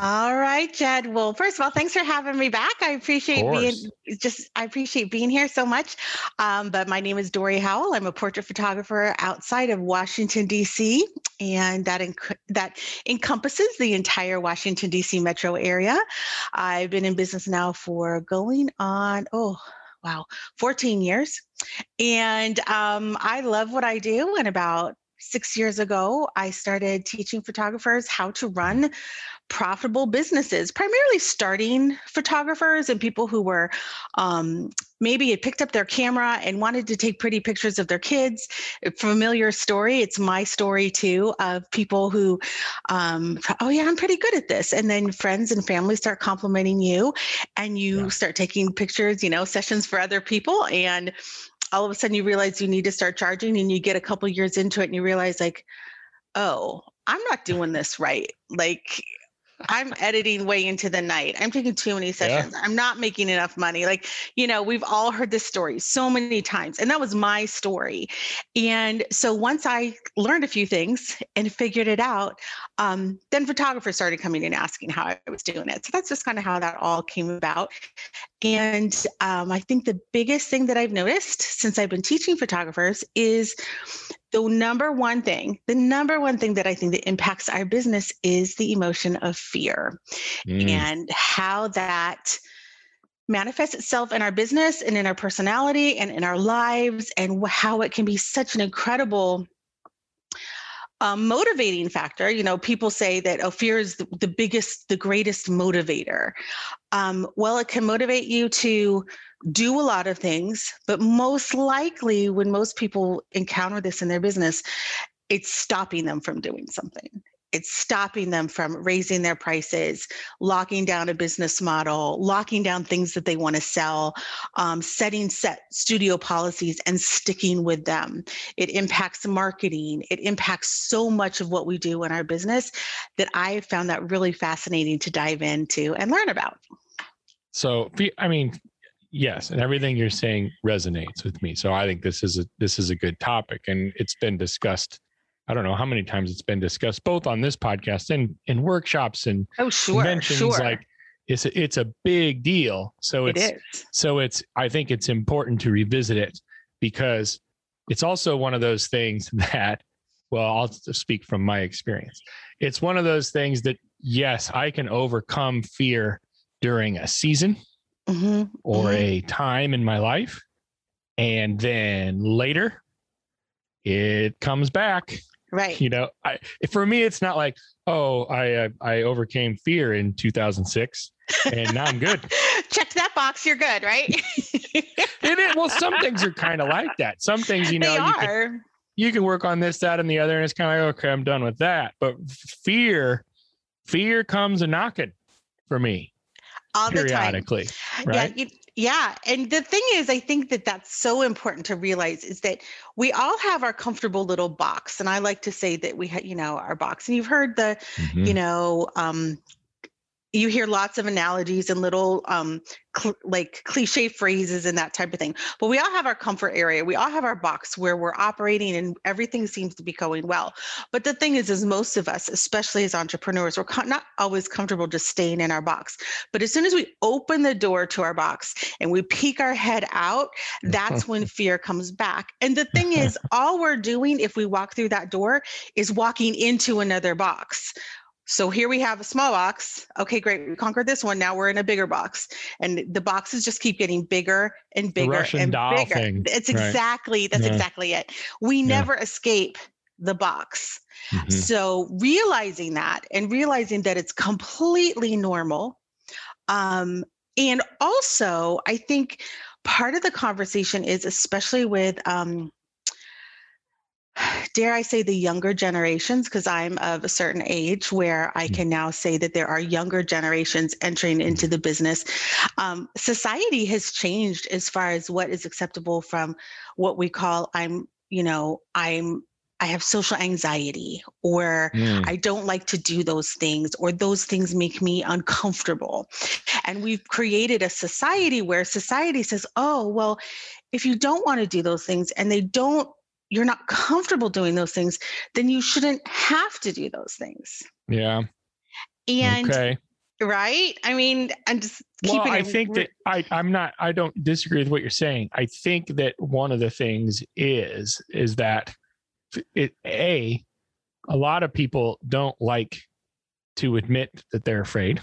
All right, Jed. Well, first of all, thanks for having me back. I appreciate being just I appreciate being here so much. Um, but my name is Dory Howell. I'm a portrait photographer outside of Washington D.C. and that enc- that encompasses the entire Washington D.C. metro area. I've been in business now for going on oh wow 14 years, and um, I love what I do. And about six years ago, I started teaching photographers how to run profitable businesses, primarily starting photographers and people who were um, maybe had picked up their camera and wanted to take pretty pictures of their kids. A familiar story. It's my story too of people who, um, oh yeah, I'm pretty good at this, and then friends and family start complimenting you, and you yeah. start taking pictures, you know, sessions for other people, and all of a sudden you realize you need to start charging, and you get a couple years into it, and you realize like, oh, I'm not doing this right. Like I'm editing way into the night. I'm taking too many sessions. Yeah. I'm not making enough money. Like, you know, we've all heard this story so many times. And that was my story. And so once I learned a few things and figured it out, um, then photographers started coming and asking how I was doing it. So that's just kind of how that all came about. And um, I think the biggest thing that I've noticed since I've been teaching photographers is the number one thing, the number one thing that I think that impacts our business is the emotion of fear mm. and how that manifests itself in our business and in our personality and in our lives and how it can be such an incredible um, motivating factor. You know, people say that oh, fear is the, the biggest, the greatest motivator. Um, well, it can motivate you to do a lot of things, but most likely, when most people encounter this in their business, it's stopping them from doing something it's stopping them from raising their prices, locking down a business model, locking down things that they want to sell, um, setting set studio policies and sticking with them. It impacts marketing. It impacts so much of what we do in our business that I found that really fascinating to dive into and learn about. So, I mean, yes, and everything you're saying resonates with me. So I think this is a this is a good topic, and it's been discussed I don't know how many times it's been discussed, both on this podcast and in workshops and oh sure, conventions. Sure. Like it's a, it's a big deal. So it's it so it's I think it's important to revisit it because it's also one of those things that well I'll speak from my experience. It's one of those things that yes I can overcome fear during a season mm-hmm. or mm-hmm. a time in my life, and then later it comes back Right. You know, I for me it's not like, oh, I uh, I overcame fear in 2006 and now I'm good. Check that box, you're good, right? it is. Well, some things are kind of like that. Some things, you know, they you are. Can, you can work on this, that, and the other, and it's kind of like, okay, I'm done with that. But fear, fear comes a knocking for me all periodically. The time. Right? Yeah, you, yeah. And the thing is, I think that that's so important to realize is that we all have our comfortable little box. And I like to say that we have, you know, our box. And you've heard the, mm-hmm. you know, um, you hear lots of analogies and little um, cl- like cliche phrases and that type of thing. But we all have our comfort area. We all have our box where we're operating and everything seems to be going well. But the thing is, is most of us, especially as entrepreneurs, we're not always comfortable just staying in our box. But as soon as we open the door to our box and we peek our head out, that's when fear comes back. And the thing is, all we're doing if we walk through that door is walking into another box so here we have a small box. Okay, great. We conquered this one. Now we're in a bigger box. And the boxes just keep getting bigger and bigger and bigger. Thing. It's exactly, right. that's yeah. exactly it. We yeah. never escape the box. Mm-hmm. So realizing that and realizing that it's completely normal. Um, and also, I think part of the conversation is, especially with um, dare I say, the younger generations, because I'm of a certain age where I hmm. can now say that there are younger generations entering hmm. into the business. Um, society has changed as far as what is acceptable from what we call I'm, you know, I'm I have social anxiety, or mm. I don't like to do those things, or those things make me uncomfortable. And we've created a society where society says, oh, well, if you don't want to do those things and they don't, you're not comfortable doing those things, then you shouldn't have to do those things. Yeah. And okay. right? I mean, I'm just well, I think that I, I'm not, I don't disagree with what you're saying. I think that one of the things is, is that it a a lot of people don't like to admit that they're afraid.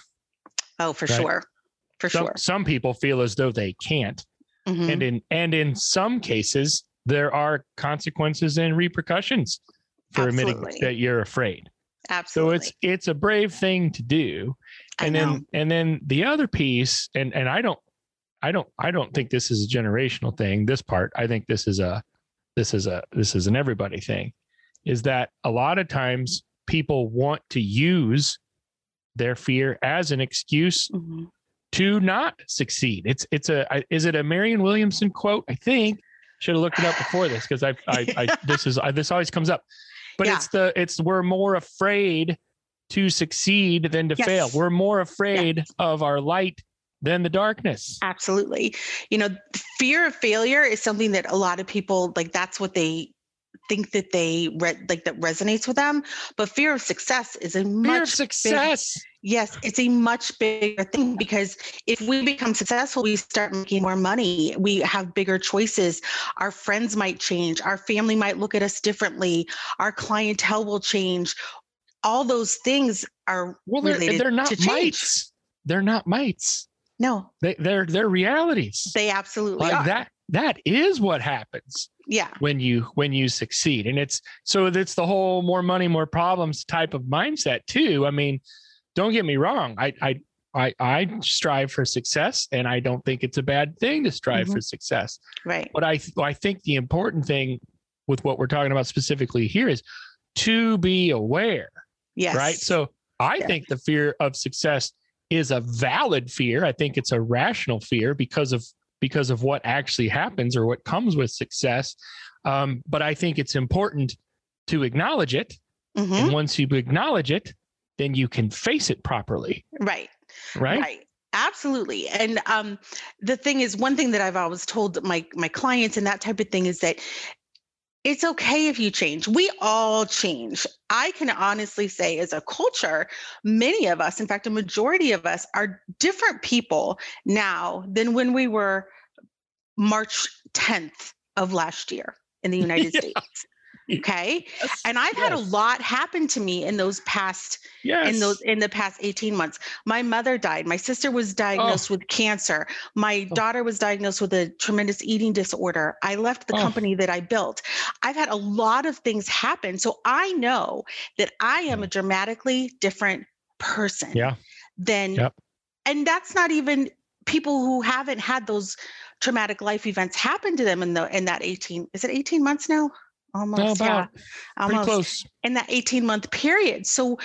Oh, for right? sure. For some, sure. Some people feel as though they can't. Mm-hmm. And in and in some cases there are consequences and repercussions for Absolutely. admitting that you're afraid. Absolutely. So it's it's a brave thing to do. And then and then the other piece and and I don't I don't I don't think this is a generational thing this part. I think this is a this is a this is an everybody thing is that a lot of times people want to use their fear as an excuse mm-hmm. to not succeed it's it's a is it a Marianne williamson quote i think should have looked it up before this because I, I i this is I, this always comes up but yeah. it's the it's we're more afraid to succeed than to yes. fail we're more afraid yes. of our light than the darkness. Absolutely. You know, fear of failure is something that a lot of people like that's what they think that they re- like that resonates with them but fear of success is a fear much success. Big, yes it's a much bigger thing because if we become successful we start making more money. We have bigger choices. Our friends might change. Our family might look at us differently. Our clientele will change. All those things are well they're, they're not mites. They're not mites. No. They they're they're realities. They absolutely like are. that that is what happens. Yeah. When you when you succeed. And it's so it's the whole more money, more problems type of mindset too. I mean, don't get me wrong. I I I, I strive for success and I don't think it's a bad thing to strive mm-hmm. for success. Right. But I I think the important thing with what we're talking about specifically here is to be aware. Yes. Right. So I yeah. think the fear of success is a valid fear. I think it's a rational fear because of because of what actually happens or what comes with success. Um, but I think it's important to acknowledge it. Mm-hmm. And once you acknowledge it, then you can face it properly. Right. Right. Right. Absolutely. And um, the thing is, one thing that I've always told my my clients and that type of thing is that it's okay if you change. We all change. I can honestly say, as a culture, many of us, in fact, a majority of us, are different people now than when we were March 10th of last year in the United yeah. States. Okay. Yes. And I've yes. had a lot happen to me in those past yes. in those in the past 18 months. My mother died. My sister was diagnosed oh. with cancer. My oh. daughter was diagnosed with a tremendous eating disorder. I left the oh. company that I built. I've had a lot of things happen. So I know that I am a mm. dramatically different person yeah. than yep. and that's not even people who haven't had those traumatic life events happen to them in the in that 18 is it 18 months now almost yeah almost. close. in that 18 month period so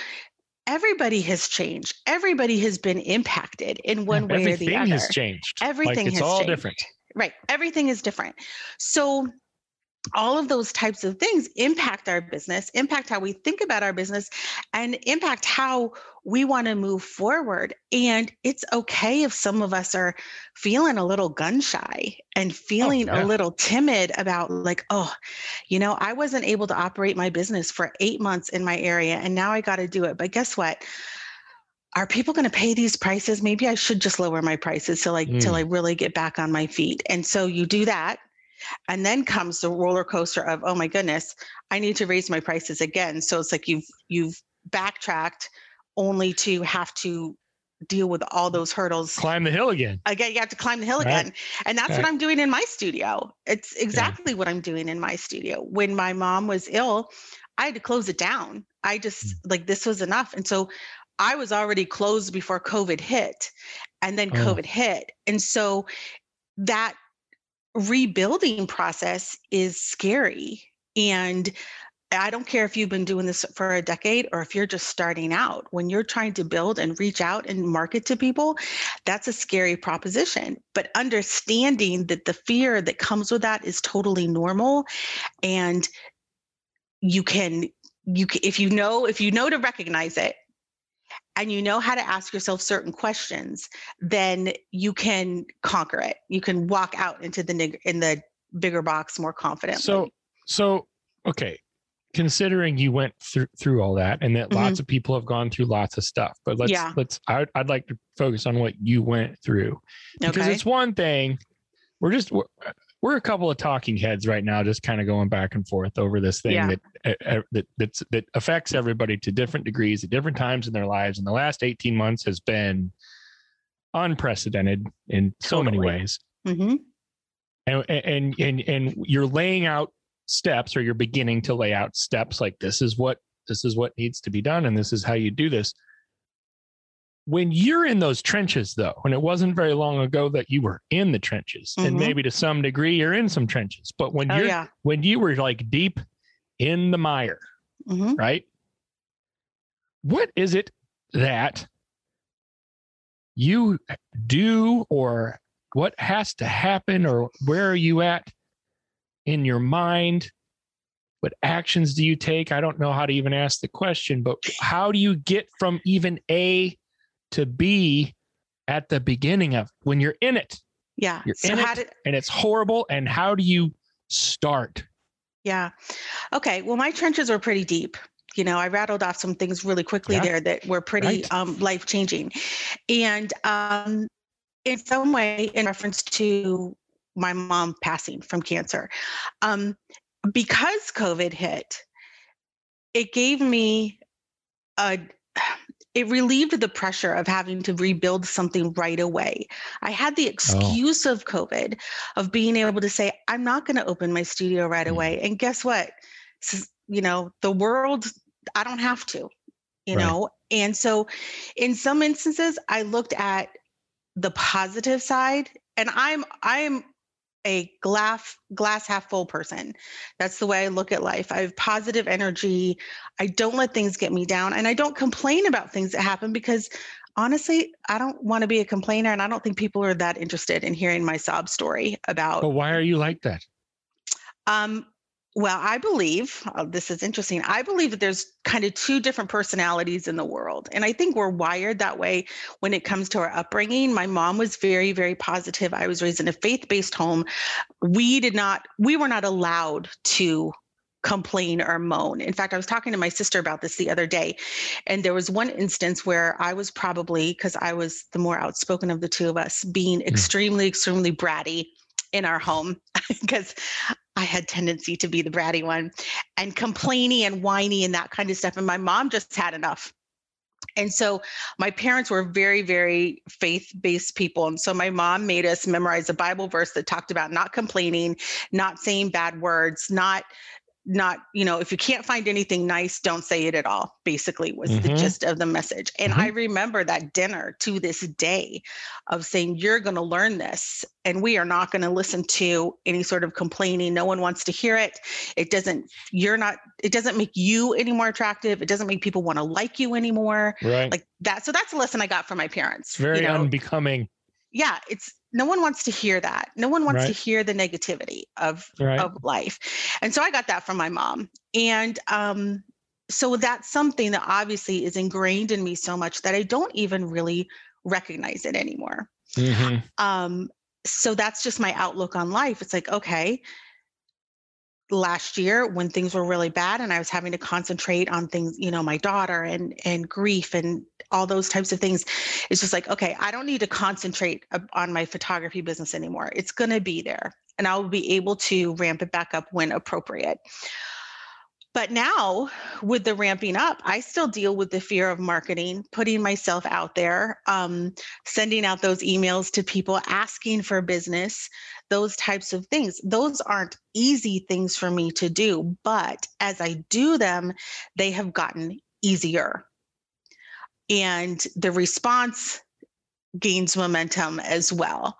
everybody has changed. Everybody has been impacted in one way everything or the other Everything has changed. Everything like it's has all changed. different. Right everything is different. So all of those types of things impact our business, impact how we think about our business, and impact how we want to move forward. And it's okay if some of us are feeling a little gun shy and oh, feeling oh, yeah. a little timid about, like, oh, you know, I wasn't able to operate my business for eight months in my area, and now I got to do it. But guess what? Are people going to pay these prices? Maybe I should just lower my prices till I mm. till I really get back on my feet. And so you do that and then comes the roller coaster of oh my goodness i need to raise my prices again so it's like you've you've backtracked only to have to deal with all those hurdles climb the hill again again you have to climb the hill right. again and that's right. what i'm doing in my studio it's exactly yeah. what i'm doing in my studio when my mom was ill i had to close it down i just mm. like this was enough and so i was already closed before covid hit and then oh. covid hit and so that rebuilding process is scary and I don't care if you've been doing this for a decade or if you're just starting out. When you're trying to build and reach out and market to people, that's a scary proposition. But understanding that the fear that comes with that is totally normal and you can you if you know if you know to recognize it and you know how to ask yourself certain questions then you can conquer it you can walk out into the in the bigger box more confidently so so okay considering you went through through all that and that mm-hmm. lots of people have gone through lots of stuff but let's yeah. let's I, would like to focus on what you went through because okay. it's one thing we're just we're, we're, a couple of talking heads right now just kind of going back and forth over this thing yeah. that uh, that that's, that affects everybody to different degrees at different times in their lives and the last 18 months has been unprecedented in so many ways mm-hmm. and, and and and you're laying out steps or you're beginning to lay out steps like this is what this is what needs to be done and this is how you do this when you're in those trenches though and it wasn't very long ago that you were in the trenches mm-hmm. and maybe to some degree you're in some trenches but when oh, you're yeah. when you were like deep in the mire mm-hmm. right what is it that you do or what has to happen or where are you at in your mind? What actions do you take? I don't know how to even ask the question, but how do you get from even A to be at the beginning of when you're in it? Yeah. You're so in it did, and it's horrible. And how do you start? Yeah. Okay. Well, my trenches are pretty deep. You know, I rattled off some things really quickly yeah. there that were pretty right. um, life changing. And um, in some way, in reference to my mom passing from cancer. Um, because COVID hit, it gave me a it relieved the pressure of having to rebuild something right away. I had the oh. excuse oh. of COVID of being able to say, I'm not going to open my studio right mm. away. And guess what? You know, the world, I don't have to, you right. know? And so in some instances, I looked at the positive side and I'm, I'm a glass glass half full person. That's the way I look at life. I have positive energy. I don't let things get me down and I don't complain about things that happen because honestly, I don't want to be a complainer and I don't think people are that interested in hearing my sob story about But why are you like that? Um well, I believe uh, this is interesting. I believe that there's kind of two different personalities in the world. And I think we're wired that way when it comes to our upbringing. My mom was very, very positive. I was raised in a faith based home. We did not, we were not allowed to complain or moan. In fact, I was talking to my sister about this the other day, and there was one instance where I was probably, because I was the more outspoken of the two of us, being mm. extremely, extremely bratty in our home because I had tendency to be the bratty one and complaining and whiny and that kind of stuff. And my mom just had enough. And so my parents were very, very faith based people. And so my mom made us memorize a Bible verse that talked about not complaining, not saying bad words, not not you know if you can't find anything nice don't say it at all basically was mm-hmm. the gist of the message. And mm-hmm. i remember that dinner to this day of saying you're going to learn this and we are not going to listen to any sort of complaining. No one wants to hear it. It doesn't you're not it doesn't make you any more attractive. It doesn't make people want to like you anymore. Right. Like that so that's a lesson i got from my parents very you know? unbecoming yeah it's no one wants to hear that no one wants right. to hear the negativity of right. of life and so i got that from my mom and um so that's something that obviously is ingrained in me so much that i don't even really recognize it anymore mm-hmm. um so that's just my outlook on life it's like okay last year when things were really bad and I was having to concentrate on things, you know, my daughter and and grief and all those types of things. It's just like, okay, I don't need to concentrate on my photography business anymore. It's going to be there and I will be able to ramp it back up when appropriate. But now, with the ramping up, I still deal with the fear of marketing, putting myself out there, um, sending out those emails to people, asking for business, those types of things. Those aren't easy things for me to do, but as I do them, they have gotten easier. And the response gains momentum as well.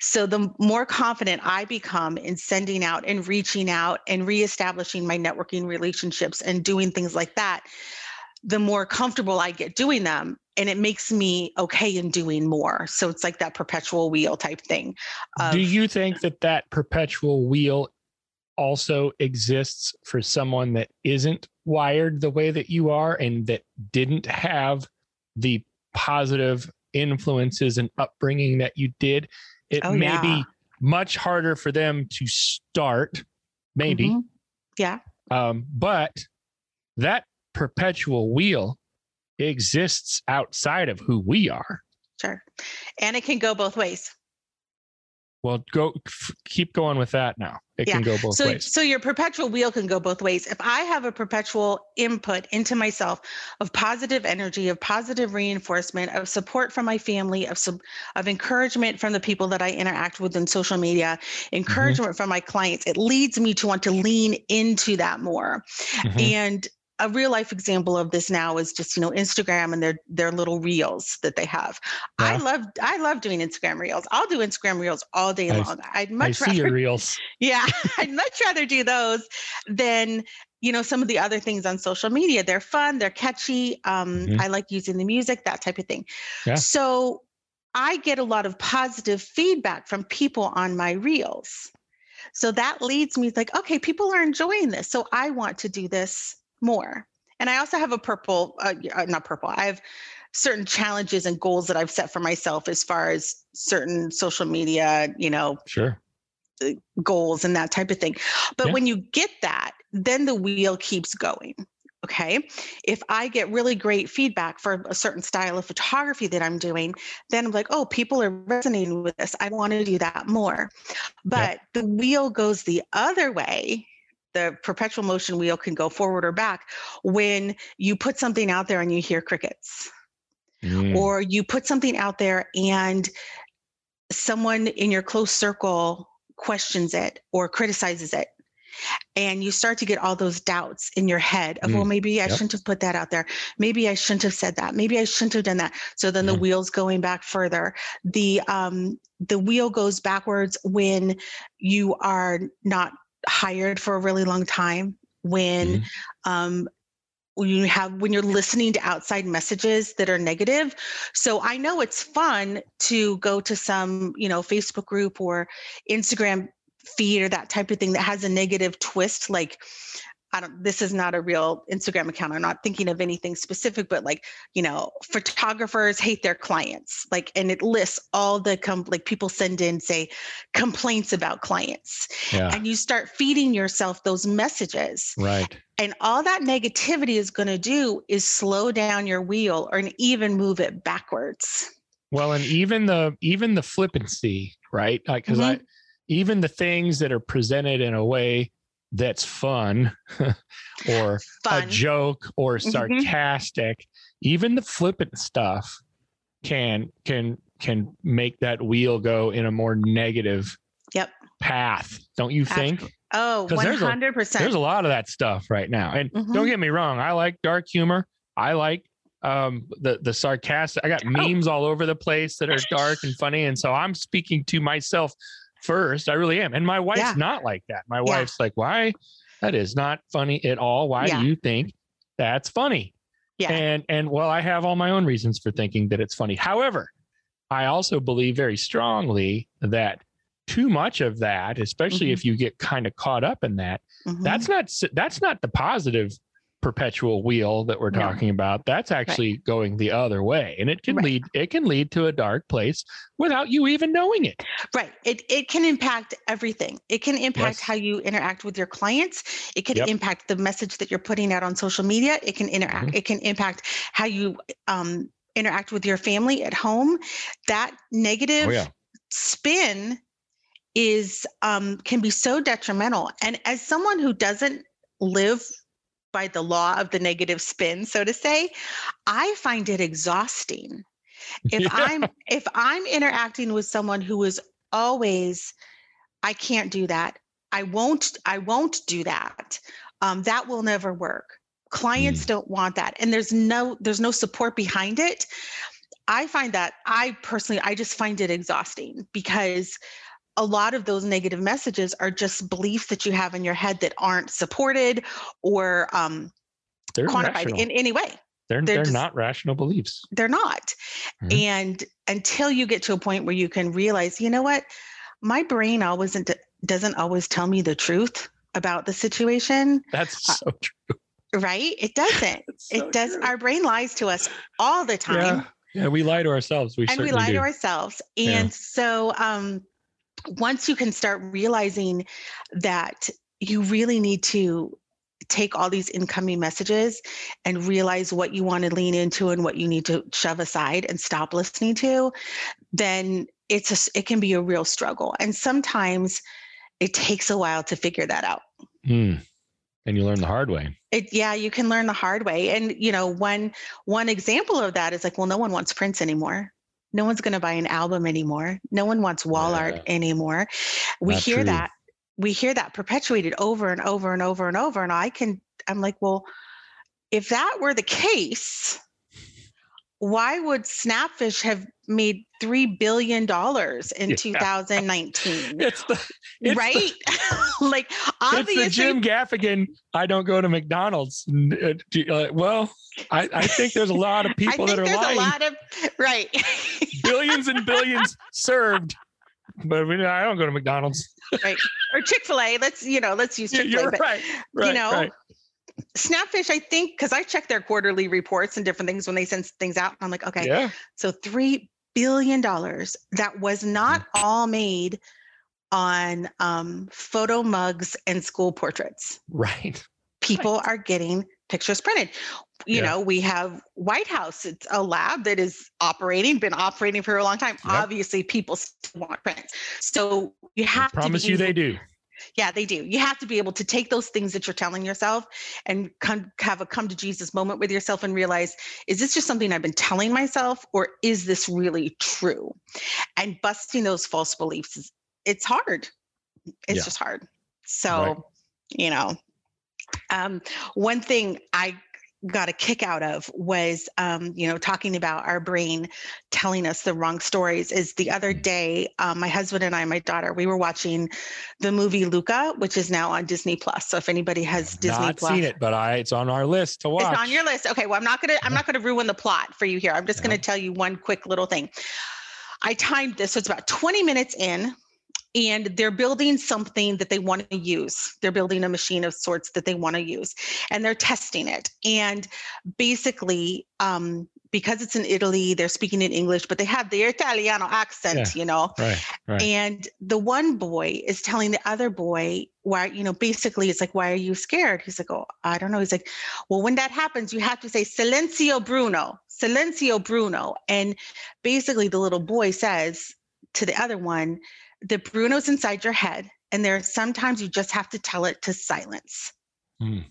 So the more confident I become in sending out and reaching out and reestablishing my networking relationships and doing things like that, the more comfortable I get doing them. And it makes me okay in doing more. So it's like that perpetual wheel type thing. Of, Do you think that that perpetual wheel also exists for someone that isn't wired the way that you are and that didn't have the positive influences and upbringing that you did, it oh, may yeah. be much harder for them to start, maybe. Mm-hmm. Yeah. Um, but that perpetual wheel exists outside of who we are. Sure. And it can go both ways. Well, go f- keep going with that now. It yeah. can go both so, ways. So your perpetual wheel can go both ways. If I have a perpetual input into myself of positive energy, of positive reinforcement, of support from my family, of sub, of encouragement from the people that I interact with in social media, encouragement mm-hmm. from my clients, it leads me to want to lean into that more. Mm-hmm. And a real life example of this now is just you know Instagram and their their little reels that they have. Yeah. I love I love doing Instagram reels. I'll do Instagram reels all day I, long. I'd much I rather, see your reels. Yeah, I'd much rather do those than you know some of the other things on social media. They're fun, they're catchy. Um, mm-hmm. I like using the music, that type of thing. Yeah. So I get a lot of positive feedback from people on my reels. So that leads me to like, okay, people are enjoying this. So I want to do this more. And I also have a purple, uh, uh, not purple, I have certain challenges and goals that I've set for myself as far as certain social media, you know, sure uh, goals and that type of thing. But yeah. when you get that, then the wheel keeps going. Okay. If I get really great feedback for a certain style of photography that I'm doing, then I'm like, oh, people are resonating with this. I want to do that more. But yeah. the wheel goes the other way the perpetual motion wheel can go forward or back when you put something out there and you hear crickets mm. or you put something out there and someone in your close circle questions it or criticizes it and you start to get all those doubts in your head of mm. well maybe i yep. shouldn't have put that out there maybe i shouldn't have said that maybe i shouldn't have done that so then mm. the wheel's going back further the um the wheel goes backwards when you are not hired for a really long time when mm-hmm. um, when you have when you're listening to outside messages that are negative so i know it's fun to go to some you know facebook group or instagram feed or that type of thing that has a negative twist like I don't, this is not a real Instagram account. I'm not thinking of anything specific, but like, you know, photographers hate their clients. Like, and it lists all the, com- like people send in, say, complaints about clients. Yeah. And you start feeding yourself those messages. Right. And all that negativity is going to do is slow down your wheel or even move it backwards. Well, and even the, even the flippancy, right? Like, cause mm-hmm. I, even the things that are presented in a way that's fun or fun. a joke or mm-hmm. sarcastic mm-hmm. even the flippant stuff can can can make that wheel go in a more negative yep path don't you think oh 100% there's a, there's a, lot of that stuff right now and mm-hmm. don't get me wrong i like dark humor i like um the the sarcastic i got oh. memes all over the place that are dark and funny and so i'm speaking to myself first. I really am. And my wife's yeah. not like that. My yeah. wife's like, why? That is not funny at all. Why yeah. do you think that's funny? Yeah. And and well, I have all my own reasons for thinking that it's funny. However, I also believe very strongly that too much of that, especially mm-hmm. if you get kind of caught up in that, mm-hmm. that's not that's not the positive perpetual wheel that we're talking about that's actually right. going the other way and it can right. lead it can lead to a dark place without you even knowing it right it, it can impact everything it can impact yes. how you interact with your clients it can yep. impact the message that you're putting out on social media it can interact mm-hmm. it can impact how you um, interact with your family at home that negative oh, yeah. spin is um, can be so detrimental and as someone who doesn't live by the law of the negative spin, so to say, I find it exhausting. If yeah. I'm if I'm interacting with someone who is always, I can't do that. I won't. I won't do that. Um, that will never work. Clients mm. don't want that, and there's no there's no support behind it. I find that I personally, I just find it exhausting because a lot of those negative messages are just beliefs that you have in your head that aren't supported or um, quantified rational. in any way. They're, they're, they're just, not rational beliefs. They're not. Mm-hmm. And until you get to a point where you can realize, you know what, my brain always doesn't always tell me the truth about the situation. That's uh, so true. Right? It doesn't. So it does. True. Our brain lies to us all the time. Yeah, yeah we lie to ourselves. We and we lie do. to ourselves. And yeah. so, um, once you can start realizing that you really need to take all these incoming messages and realize what you want to lean into and what you need to shove aside and stop listening to then it's a, it can be a real struggle. And sometimes it takes a while to figure that out. Mm. and you learn the hard way. It, yeah you can learn the hard way. And you know one one example of that is like well no one wants prints anymore no one's going to buy an album anymore no one wants wall yeah. art anymore we Not hear true. that we hear that perpetuated over and over and over and over and i can i'm like well if that were the case why would Snapfish have made three billion dollars in yeah. 2019? It's the it's right, the, like obviously, it's the Jim Gaffigan. I don't go to McDonald's. Uh, uh, well, I, I, think there's a lot of people that are there's lying. A lot of right, billions and billions served, but I don't go to McDonald's. right, or Chick Fil A. Let's you know, let's use Chick Fil A. You're Right, right, you know. Right Snapfish, I think, because I check their quarterly reports and different things when they send things out. I'm like, okay, yeah. so three billion dollars that was not mm. all made on um, photo mugs and school portraits. Right. People right. are getting pictures printed. You yeah. know, we have White House. It's a lab that is operating, been operating for a long time. Yep. Obviously, people still want prints. So you have I promise to you they do. Yeah, they do. You have to be able to take those things that you're telling yourself and come, have a come to Jesus moment with yourself and realize, is this just something I've been telling myself or is this really true? And busting those false beliefs, is, it's hard. It's yeah. just hard. So, right. you know, um, one thing I got a kick out of was um, you know talking about our brain telling us the wrong stories is the other mm. day um, my husband and i my daughter we were watching the movie luca which is now on disney plus. So if anybody has disney plus not plus seen it but i it's on our list to watch it's on your list. Okay well i'm not gonna i'm not gonna ruin the plot for you here. I'm just gonna tell you one quick little thing. I timed this so it's about 20 minutes in and they're building something that they want to use. They're building a machine of sorts that they want to use, and they're testing it. And basically, um, because it's in Italy, they're speaking in English, but they have the Italiano accent, yeah, you know. Right, right. And the one boy is telling the other boy, why, you know, basically it's like, why are you scared? He's like, oh, I don't know. He's like, well, when that happens, you have to say Silenzio Bruno, Silenzio Bruno. And basically the little boy says to the other one, the Bruno's inside your head, and there are sometimes you just have to tell it to silence. Mm.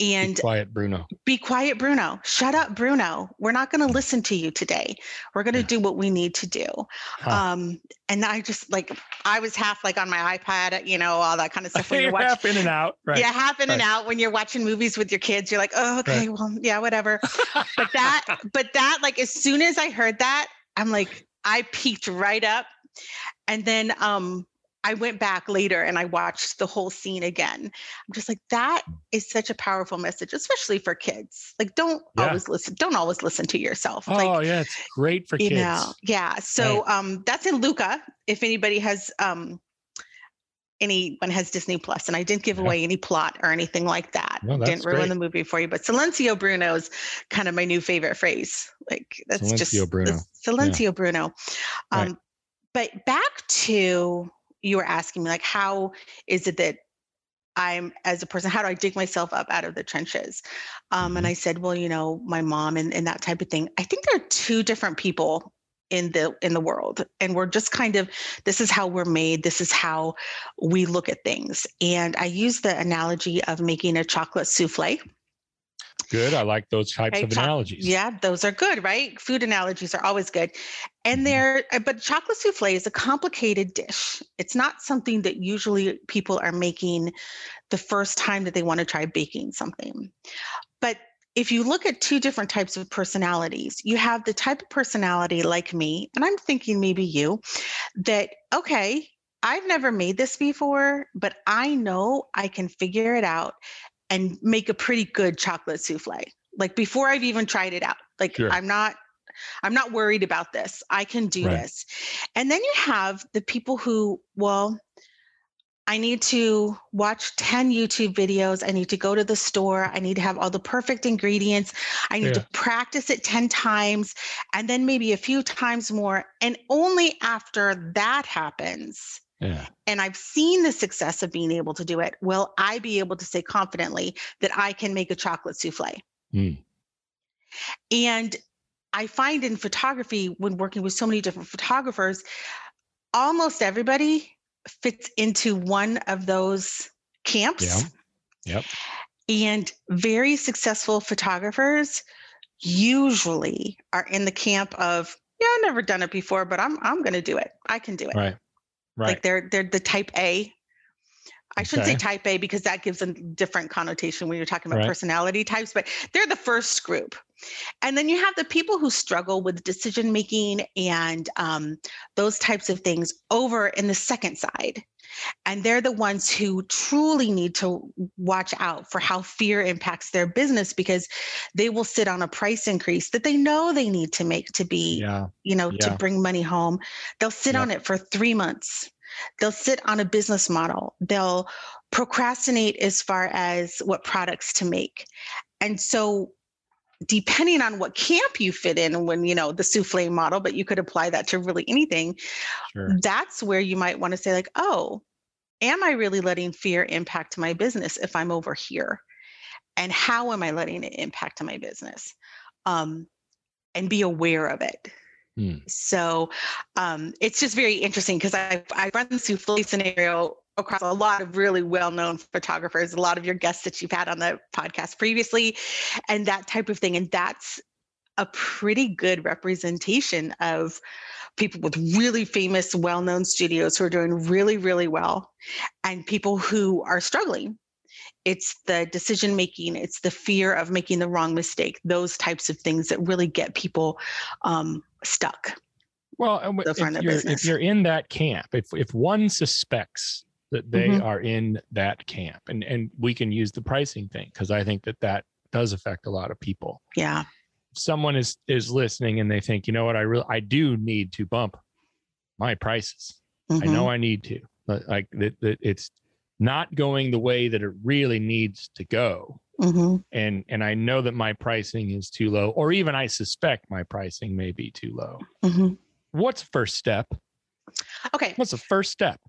And be quiet, Bruno. Be quiet, Bruno. Shut up, Bruno. We're not going to listen to you today. We're going to yeah. do what we need to do. Huh. Um, and I just like I was half like on my iPad, you know, all that kind of stuff. When you're watching, half in and out, right? Yeah, half in right. and out when you're watching movies with your kids. You're like, oh, okay, right. well, yeah, whatever. but that, but that, like, as soon as I heard that, I'm like, I peeked right up and then um, I went back later and I watched the whole scene again. I'm just like, that is such a powerful message, especially for kids. Like, don't yeah. always listen. Don't always listen to yourself. Oh like, yeah, it's great for kids. You know, yeah. So right. um, that's in Luca. If anybody has um, anyone has Disney Plus, and I didn't give yeah. away any plot or anything like that. No, didn't ruin great. the movie for you. But Silenzio Bruno is kind of my new favorite phrase. Like that's Silenzio just Bruno. Silenzio yeah. Bruno. Um, right but back to you were asking me like how is it that i'm as a person how do i dig myself up out of the trenches? Um, and mm-hmm. i said well you know my mom and, and that type of thing. I think there are two different people in the in the world and we're just kind of this is how we're made this is how we look at things. And i use the analogy of making a chocolate souffle Good. I like those types of analogies. Yeah, those are good, right? Food analogies are always good. And mm-hmm. they're, uh, but chocolate souffle is a complicated dish. It's not something that usually people are making the first time that they want to try baking something. But if you look at two different types of personalities, you have the type of personality like me, and I'm thinking maybe you, that, okay, I've never made this before, but I know I can figure it out and make a pretty good chocolate souffle. Like before I've even tried it out. Like sure. I'm not I'm not worried about this. I can do right. this. And then you have the people who, well, I need to watch 10 YouTube videos. I need to go to the store. I need to have all the perfect ingredients. I need yeah. to practice it 10 times and then maybe a few times more. And only after that happens, yeah. and I've seen the success of being able to do it, will I be able to say confidently that I can make a chocolate souffle. Mm. And I find in photography, when working with so many different photographers, almost everybody fits into one of those camps. Yeah. Yep. And very successful photographers usually are in the camp of, yeah, I've never done it before, but I'm I'm gonna do it. I can do it. Right. Right. Like they're they're the type A. I shouldn't okay. say type A because that gives a different connotation when you're talking about right. personality types, but they're the first group. And then you have the people who struggle with decision making and um, those types of things over in the second side. And they're the ones who truly need to watch out for how fear impacts their business because they will sit on a price increase that they know they need to make to be, yeah. you know, yeah. to bring money home. They'll sit on it for three months. They'll sit on a business model. They'll procrastinate as far as what products to make. And so depending on what camp you fit in when you know the souffle model but you could apply that to really anything sure. that's where you might want to say like oh am i really letting fear impact my business if i'm over here and how am i letting it impact my business um, and be aware of it hmm. so um, it's just very interesting because i i run the souffle scenario across a lot of really well-known photographers a lot of your guests that you've had on the podcast previously and that type of thing. And that's a pretty good representation of people with really famous well-known studios who are doing really really well and people who are struggling. It's the decision making it's the fear of making the wrong mistake those types of things that really get people um, stuck. Well if you're, if you're in that camp if, if one suspects that they mm-hmm. are in that camp. And and we can use the pricing thing because i think that that does affect a lot of people. Yeah. Someone is is listening and they think you know what? I really i do need to bump my prices. Mm-hmm. i know i need to like that, that it's not going the way that it really needs to go. Mm-hmm. and and i know that my pricing is too low or even i suspect my pricing may be too low. Mm-hmm. what's first step? Okay. What's the first step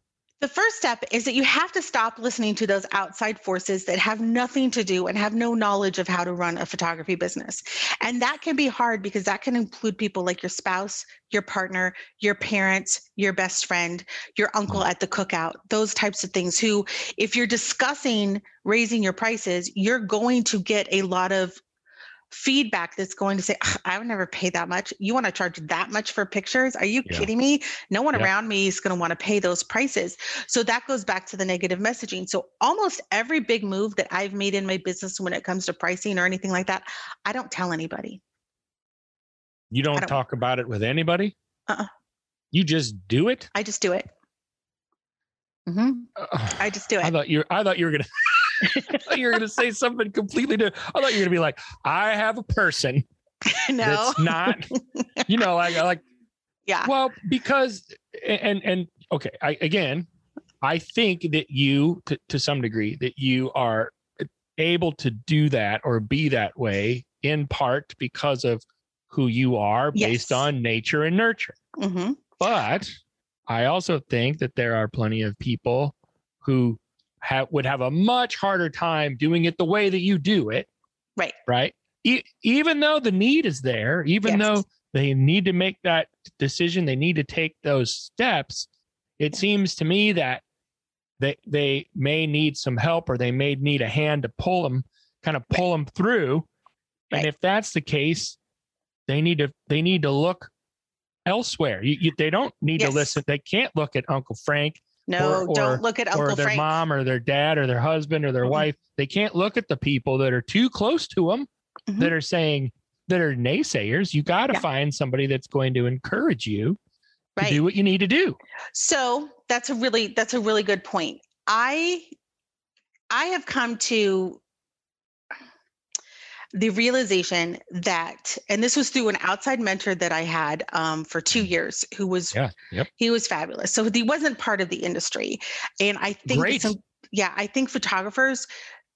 the first step is that you have to stop listening to those outside forces that have nothing to do and have no knowledge of how to run a photography business. And that can be hard because that can include people like your spouse, your partner, your parents, your best friend, your uncle at the cookout, those types of things who, if you're discussing raising your prices, you're going to get a lot of feedback that's going to say, I would never pay that much. You want to charge that much for pictures? Are you yeah. kidding me? No one yeah. around me is going to want to pay those prices. So that goes back to the negative messaging. So almost every big move that I've made in my business when it comes to pricing or anything like that, I don't tell anybody. You don't, don't talk about it with anybody? Uh-uh. You just do it? I just do it. Mm-hmm. Uh, I just do it. I thought you I thought you were gonna you were going to say something completely different. I thought you were going to be like, I have a person no. that's not, you know, like, like, yeah. Well, because, and, and okay, I, again, I think that you, to, to some degree, that you are able to do that or be that way in part because of who you are yes. based on nature and nurture. Mm-hmm. But I also think that there are plenty of people who ha- would have a much harder time doing it the way that you do it. Right. Right. E- even though the need is there, even yes. though they need to make that decision, they need to take those steps. It seems to me that they they may need some help or they may need a hand to pull them, kind of pull them through. Right. And if that's the case, they need to they need to look elsewhere. You, you, they don't need yes. to listen. They can't look at Uncle Frank no, or, don't look at Uncle or their Frank. mom or their dad or their husband or their mm-hmm. wife. They can't look at the people that are too close to them. mm-hmm. that are saying that are naysayers. You got to yeah. find somebody that's going to encourage you right. to do what you need to do. So that's a really that's a really good point. I I have come to the realization that, and this was through an outside mentor that I had um, for two years, who was yeah, yep. he was fabulous. So he wasn't part of the industry, and I think some, yeah, I think photographers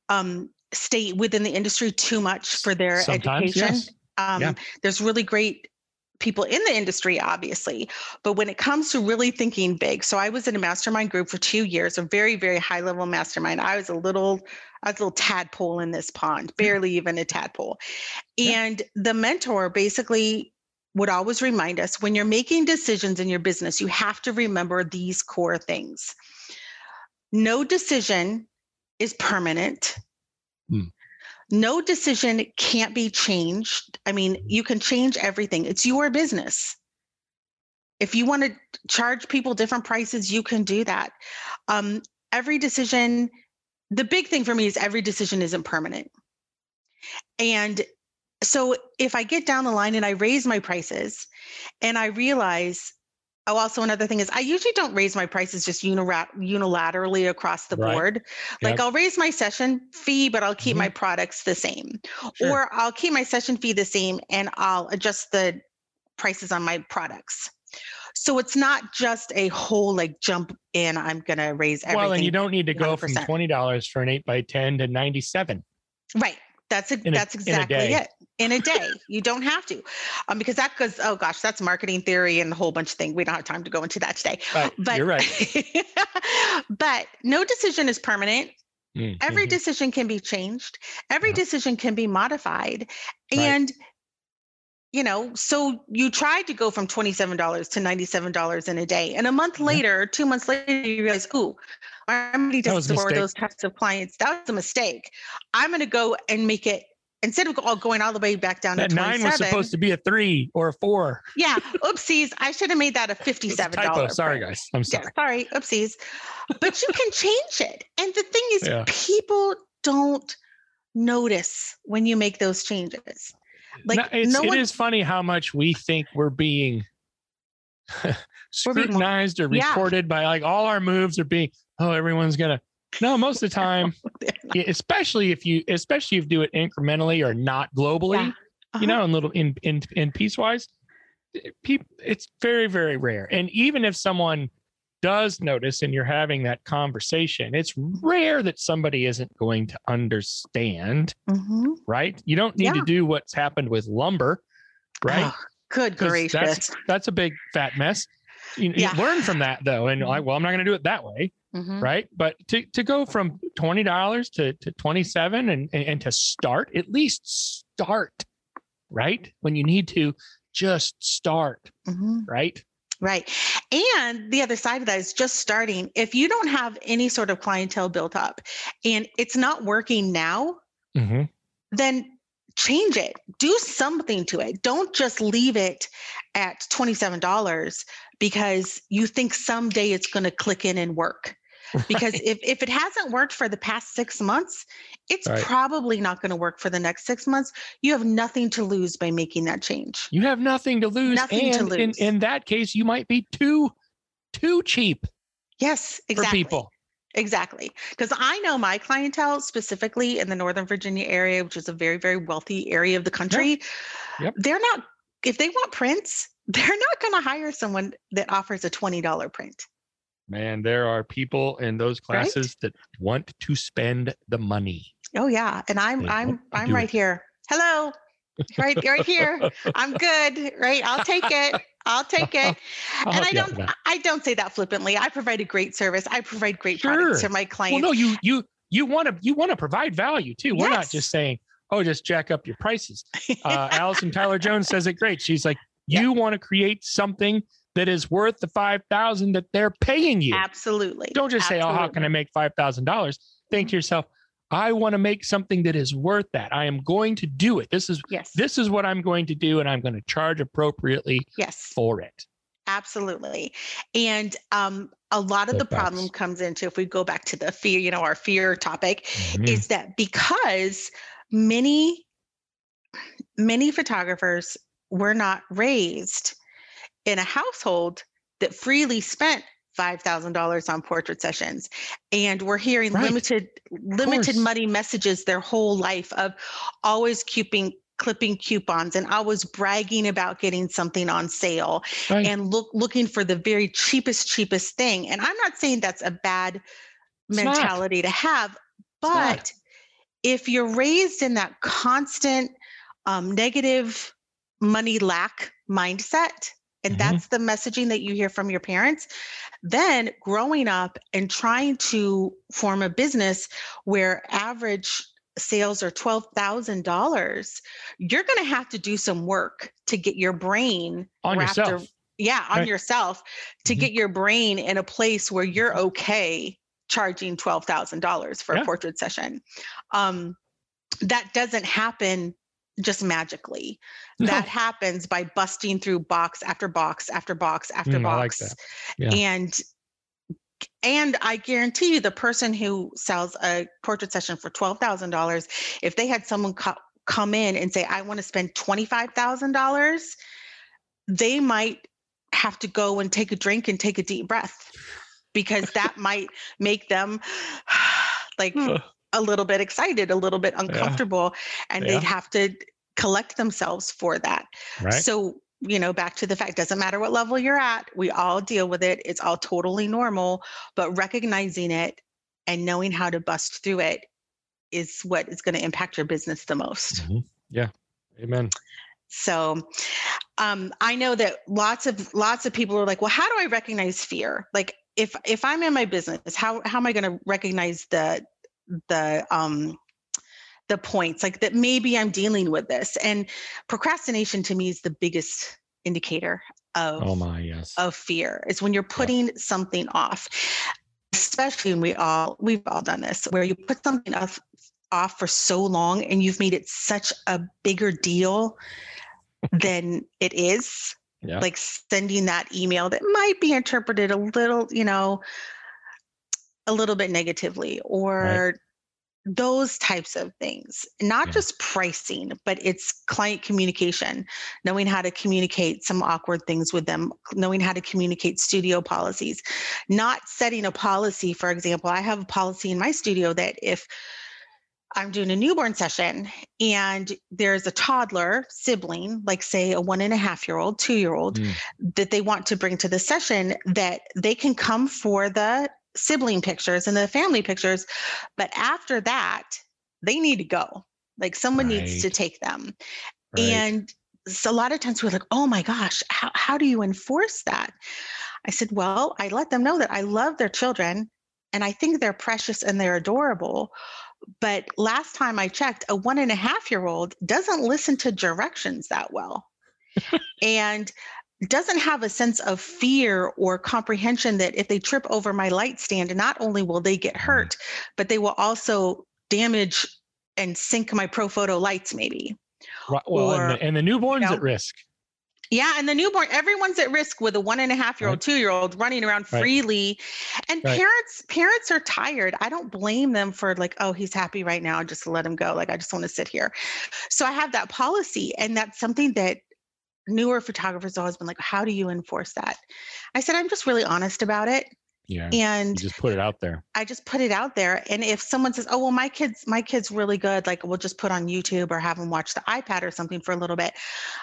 um, stay within the industry too much for their Sometimes, education. Yes. Um, yeah. There's really great people in the industry, obviously, but when it comes to really thinking big, so I was in a mastermind group for two years, a very, very high level mastermind. I was a little, I was a little tadpole in this pond, mm. barely even a tadpole. And the mentor basically would always remind us when you're making decisions in your business, you have to remember these core things. No decision is permanent. Hmm no decision can't be changed. I mean, you can change everything. It's your business. If you want to charge people different prices, you can do that. Um, every decision, the big thing for me is every decision isn't permanent. And so if I get down the line and I raise my prices and I realize Oh, also another thing is I usually don't raise my prices just unilaterally across the right. board. Like yep. I'll raise my session fee, but I'll keep mm-hmm. my products the same. Sure. Or I'll keep my session fee the same and I'll adjust the prices on my products. So it's not just a whole like jump in, I'm gonna raise everything. Well, and you don't need to go 100%. from $20 for an eight by 10 to 97. Right. That's a, that's exactly it in a day. you don't have to, um, because that goes. Oh gosh, that's marketing theory and a whole bunch of things. We don't have time to go into that today. Right. But you're right. but no decision is permanent. Mm-hmm. Every decision can be changed. Every yeah. decision can be modified, and. You know, so you tried to go from $27 to $97 in a day. And a month mm-hmm. later, two months later, you realize, oh, I'm ready to for those types of clients. That was a mistake. I'm going to go and make it instead of all going all the way back down that to nine was supposed to be a three or a four. Yeah, oopsies. I should have made that a fifty-seven dollar. Sorry, guys. I'm sorry. Yeah, sorry, oopsies. But you can change it, and the thing is, yeah. people don't notice when you make those changes. Like no, it's, no one, it is funny how much we think we're being scrutinized or recorded yeah. by like all our moves are being. Oh, everyone's gonna no, most of the time, especially if you, especially if you do it incrementally or not globally, yeah. uh-huh. you know, in little in in in piecewise, people, it's very very rare. And even if someone does notice and you're having that conversation, it's rare that somebody isn't going to understand. Mm-hmm. Right? You don't need yeah. to do what's happened with lumber, right? Oh, good gracious, that's that's a big fat mess. You, yeah. you learn from that though, and like, mm-hmm. well, I'm not going to do it that way mm-hmm. right? But to, to go from twenty dollars to, to twenty seven and, and to start, at least start, right? When you need to just start, mm-hmm. right? Right. And the other side of that is just starting. If you don't have any sort of clientele built up and it's not working now, mm-hmm. then change it. Do something to it. Don't just leave it at $27 because you think someday it's going to click in and work because right. if, if it hasn't worked for the past six months it's right. probably not going to work for the next six months you have nothing to lose by making that change you have nothing to lose nothing and to lose. In, in that case you might be too too cheap yes exactly for people Exactly. Because I know my clientele specifically in the Northern Virginia area, which is a very, very wealthy area of the country, yep. Yep. they're not, if they want prints, they're not going to hire someone that offers a $20 print. Man, there are people in those classes right? that want to spend the money. Oh yeah, and I'm they I'm I'm right it. here. Hello. Right right here. I'm good, right? I'll take it. I'll take it. I'll and I don't I don't say that flippantly. I provide a great service. I provide great sure. products to my clients. Well, no, you you you want to you want to provide value too. We're yes. not just saying, "Oh, just jack up your prices." Uh, Allison Tyler Jones says it great. She's like, "You yeah. want to create something that is worth the 5000 that they're paying you. Absolutely. Don't just Absolutely. say, "Oh, how can I make $5,000?" Think to yourself, I want to make something that is worth that. I am going to do it. This is yes. this is what I'm going to do and I'm going to charge appropriately yes. for it. Absolutely. And um, a lot of the problem comes into if we go back to the fear, you know, our fear topic mm-hmm. is that because many many photographers were not raised in a household that freely spent $5,000 on portrait sessions and we're hearing right. limited limited money messages their whole life of always keeping clipping coupons and I was bragging about getting something on sale right. and look looking for the very cheapest cheapest thing and I'm not saying that's a bad it's mentality not. to have but if you're raised in that constant um, negative money lack mindset and mm-hmm. that's the messaging that you hear from your parents then growing up and trying to form a business where average sales are $12,000 you're going to have to do some work to get your brain on yourself ar- yeah on right. yourself to mm-hmm. get your brain in a place where you're okay charging $12,000 for yeah. a portrait session um, that doesn't happen just magically. No. That happens by busting through box after box after box after mm, box. Like yeah. And and I guarantee you the person who sells a portrait session for $12,000 if they had someone co- come in and say I want to spend $25,000 they might have to go and take a drink and take a deep breath because that might make them like a little bit excited, a little bit uncomfortable, yeah. and yeah. they'd have to collect themselves for that. Right. So, you know, back to the fact doesn't matter what level you're at, we all deal with it. It's all totally normal, but recognizing it and knowing how to bust through it is what is going to impact your business the most. Mm-hmm. Yeah. Amen. So um, I know that lots of lots of people are like, well, how do I recognize fear? Like if if I'm in my business, how how am I going to recognize the the um the points like that maybe i'm dealing with this and procrastination to me is the biggest indicator of oh my yes of fear is when you're putting yeah. something off especially when we all we've all done this where you put something off off for so long and you've made it such a bigger deal than it is yeah. like sending that email that might be interpreted a little you know a little bit negatively or right. those types of things not yeah. just pricing but it's client communication knowing how to communicate some awkward things with them knowing how to communicate studio policies not setting a policy for example i have a policy in my studio that if I'm doing a newborn session and there's a toddler sibling, like say a one and a half year old, two year old, mm. that they want to bring to the session, that they can come for the sibling pictures and the family pictures. But after that, they need to go. Like someone right. needs to take them. Right. And so a lot of times we're like, oh my gosh, how, how do you enforce that? I said, well, I let them know that I love their children and I think they're precious and they're adorable. But last time I checked, a one and a half year old doesn't listen to directions that well. and doesn't have a sense of fear or comprehension that if they trip over my light stand, not only will they get mm-hmm. hurt, but they will also damage and sink my Profoto lights, maybe. Right. Well, or, and, the, and the newborn's you know, at risk. Yeah, and the newborn, everyone's at risk with a one and a half year old, right. two year old running around freely. And right. parents, parents are tired. I don't blame them for like, oh, he's happy right now. Just let him go. Like, I just want to sit here. So I have that policy. And that's something that newer photographers always been like, how do you enforce that? I said, I'm just really honest about it. Yeah. And you just put it out there. I just put it out there. And if someone says, Oh, well, my kids, my kid's really good, like we'll just put on YouTube or have them watch the iPad or something for a little bit.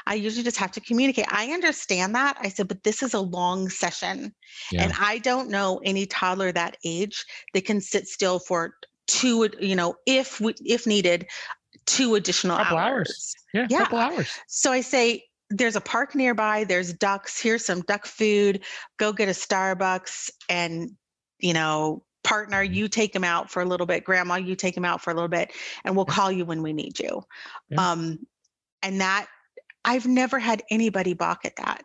I usually just have to communicate. I understand that. I said, but this is a long session. Yeah. And I don't know any toddler that age that can sit still for two, you know, if we, if needed, two additional couple hours. hours. Yeah, yeah. couple hours. So I say, there's a park nearby there's ducks here's some duck food go get a starbucks and you know partner mm-hmm. you take them out for a little bit grandma you take them out for a little bit and we'll call you when we need you yeah. um and that i've never had anybody balk at that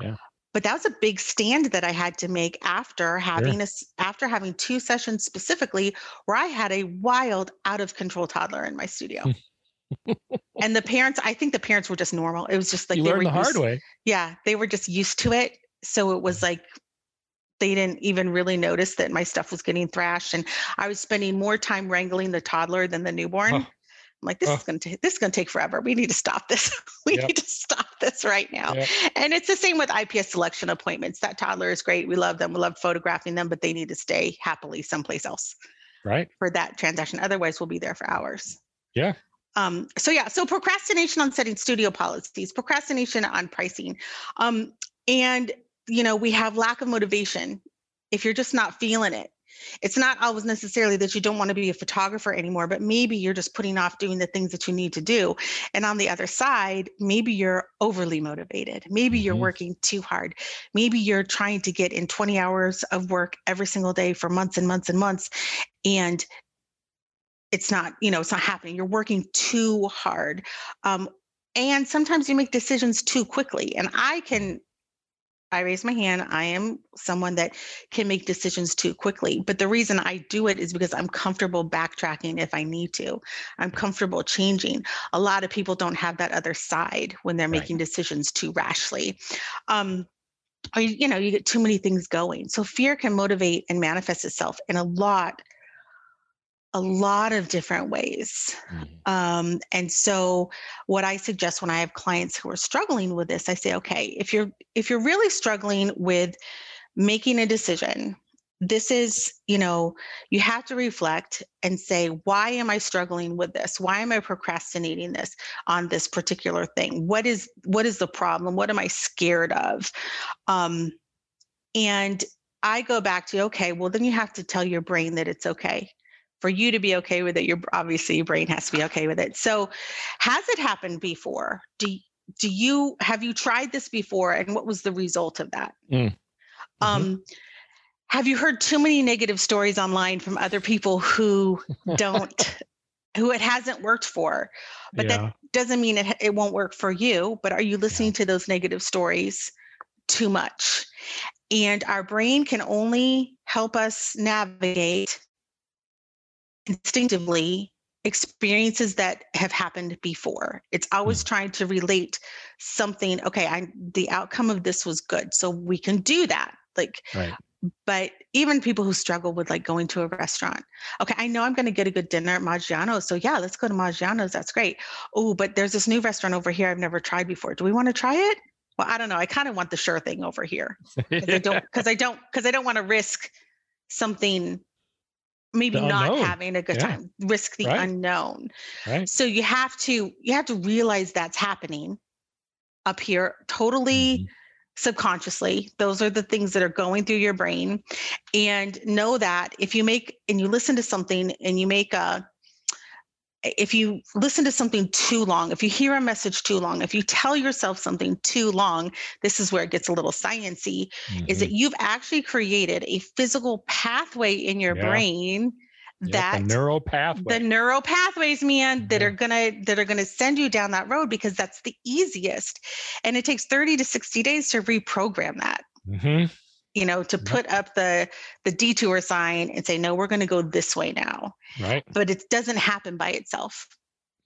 yeah but that was a big stand that i had to make after having yeah. a after having two sessions specifically where i had a wild out of control toddler in my studio and the parents, I think the parents were just normal. It was just like you they learned were the used, hard way. Yeah, they were just used to it. So it was like they didn't even really notice that my stuff was getting thrashed, and I was spending more time wrangling the toddler than the newborn. I'm like, this oh. is going to this is to take forever. We need to stop this. we yep. need to stop this right now. Yep. And it's the same with IPS selection appointments. That toddler is great. We love them. We love photographing them, but they need to stay happily someplace else. Right. For that transaction. Otherwise, we'll be there for hours. Yeah. Um, so yeah, so procrastination on setting studio policies, procrastination on pricing. Um, and you know, we have lack of motivation. If you're just not feeling it, it's not always necessarily that you don't want to be a photographer anymore, but maybe you're just putting off doing the things that you need to do. And on the other side, maybe you're overly motivated. Maybe mm-hmm. you're working too hard. Maybe you're trying to get in 20 hours of work every single day for months and months and months. And it's not, you know, it's not happening. You're working too hard. Um, and sometimes you make decisions too quickly. And I can I raise my hand. I am someone that can make decisions too quickly. But the reason I do it is because I'm comfortable backtracking if I need to. I'm comfortable changing. A lot of people don't have that other side when they're right. making decisions too rashly. Um, or you know, you get too many things going. So fear can motivate and manifest itself in a lot a lot of different ways. Mm-hmm. Um, and so what I suggest when I have clients who are struggling with this, I say, okay, if you're if you're really struggling with making a decision, this is, you know, you have to reflect and say, why am I struggling with this? Why am I procrastinating this on this particular thing? What is what is the problem? What am I scared of? Um, and I go back to, okay, well, then you have to tell your brain that it's okay for you to be okay with it your obviously your brain has to be okay with it so has it happened before do do you have you tried this before and what was the result of that mm. mm-hmm. um have you heard too many negative stories online from other people who don't who it hasn't worked for but yeah. that doesn't mean it, it won't work for you but are you listening to those negative stories too much and our brain can only help us navigate instinctively experiences that have happened before. It's always mm. trying to relate something, okay, I the outcome of this was good. So we can do that. Like right. but even people who struggle with like going to a restaurant. Okay, I know I'm going to get a good dinner at Maggiano's. So yeah, let's go to Maggiano's. That's great. Oh, but there's this new restaurant over here I've never tried before. Do we want to try it? Well, I don't know. I kind of want the sure thing over here. Cuz I don't cuz I don't cuz I don't want to risk something maybe not having a good yeah. time risk the right. unknown right. so you have to you have to realize that's happening up here totally mm-hmm. subconsciously those are the things that are going through your brain and know that if you make and you listen to something and you make a if you listen to something too long, if you hear a message too long, if you tell yourself something too long, this is where it gets a little sciency, mm-hmm. is that mm-hmm. you've actually created a physical pathway in your yeah. brain yep, that the neural pathway. The neural pathways, man, mm-hmm. that are gonna that are gonna send you down that road because that's the easiest. And it takes 30 to 60 days to reprogram that. Mm-hmm you know to mm-hmm. put up the the detour sign and say no we're going to go this way now right but it doesn't happen by itself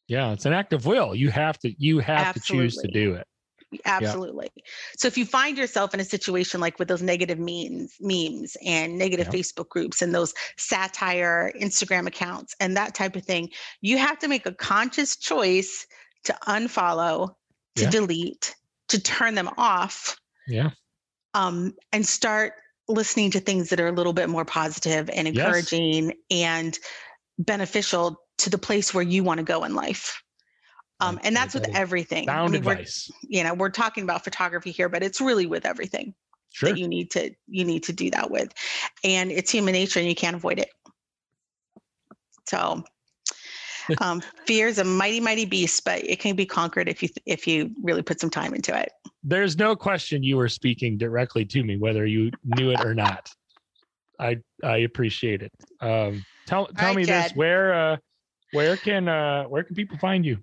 yeah it's an act of will you have to you have Absolutely. to choose to do it Absolutely. Yep. So if you find yourself in a situation like with those negative memes, memes and negative. Facebook groups and those satire Instagram accounts and that type of thing, you have to make a conscious choice to unfollow, to yeah. delete, to turn them off. Yeah um, and start listening to things that are a little bit more positive and encouraging yes. and beneficial to the place where you want to go in life. Um, and that's with everything. Sound I mean, advice. You know, we're talking about photography here, but it's really with everything sure. that you need to you need to do that with, and it's human nature, and you can't avoid it. So um, fear is a mighty, mighty beast, but it can be conquered if you if you really put some time into it. There's no question you were speaking directly to me, whether you knew it or not. I I appreciate it. Um, tell tell right, me Jed. this: where uh, where can uh, where can people find you?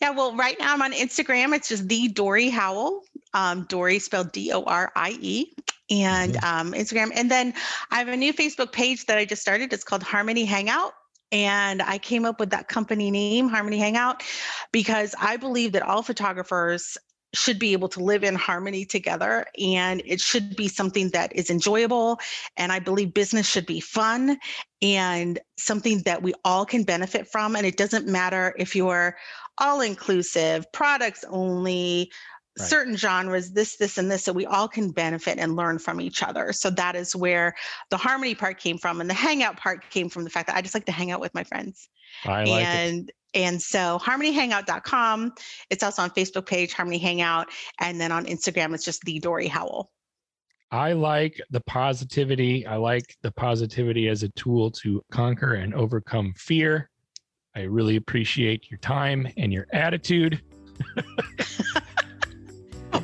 Yeah, well, right now I'm on Instagram. It's just the Dorie Howell. Um, Dorie spelled D O R I E, and mm-hmm. um, Instagram. And then I have a new Facebook page that I just started. It's called Harmony Hangout. And I came up with that company name, Harmony Hangout, because I believe that all photographers should be able to live in harmony together and it should be something that is enjoyable and i believe business should be fun and something that we all can benefit from and it doesn't matter if you're all inclusive products only Right. certain genres this this and this so we all can benefit and learn from each other so that is where the harmony part came from and the hangout part came from the fact that i just like to hang out with my friends I like and it. And so harmonyhangout.com. It's also on Facebook page, Harmony Hangout. And then on Instagram, it's just the Dorie Howell. I like the positivity. I like the positivity as a tool to conquer and overcome fear. I really appreciate your time and your attitude.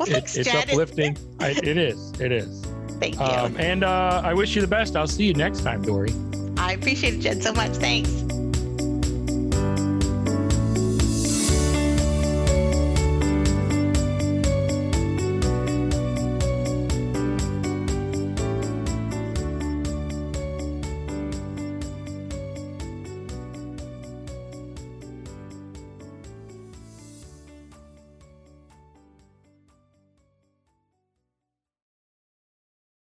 well, thanks, it's Jed. uplifting. I, it is. It is. Thank you. Um, and uh, I wish you the best. I'll see you next time, Dorie. I appreciate it, Jed, so much. Thanks.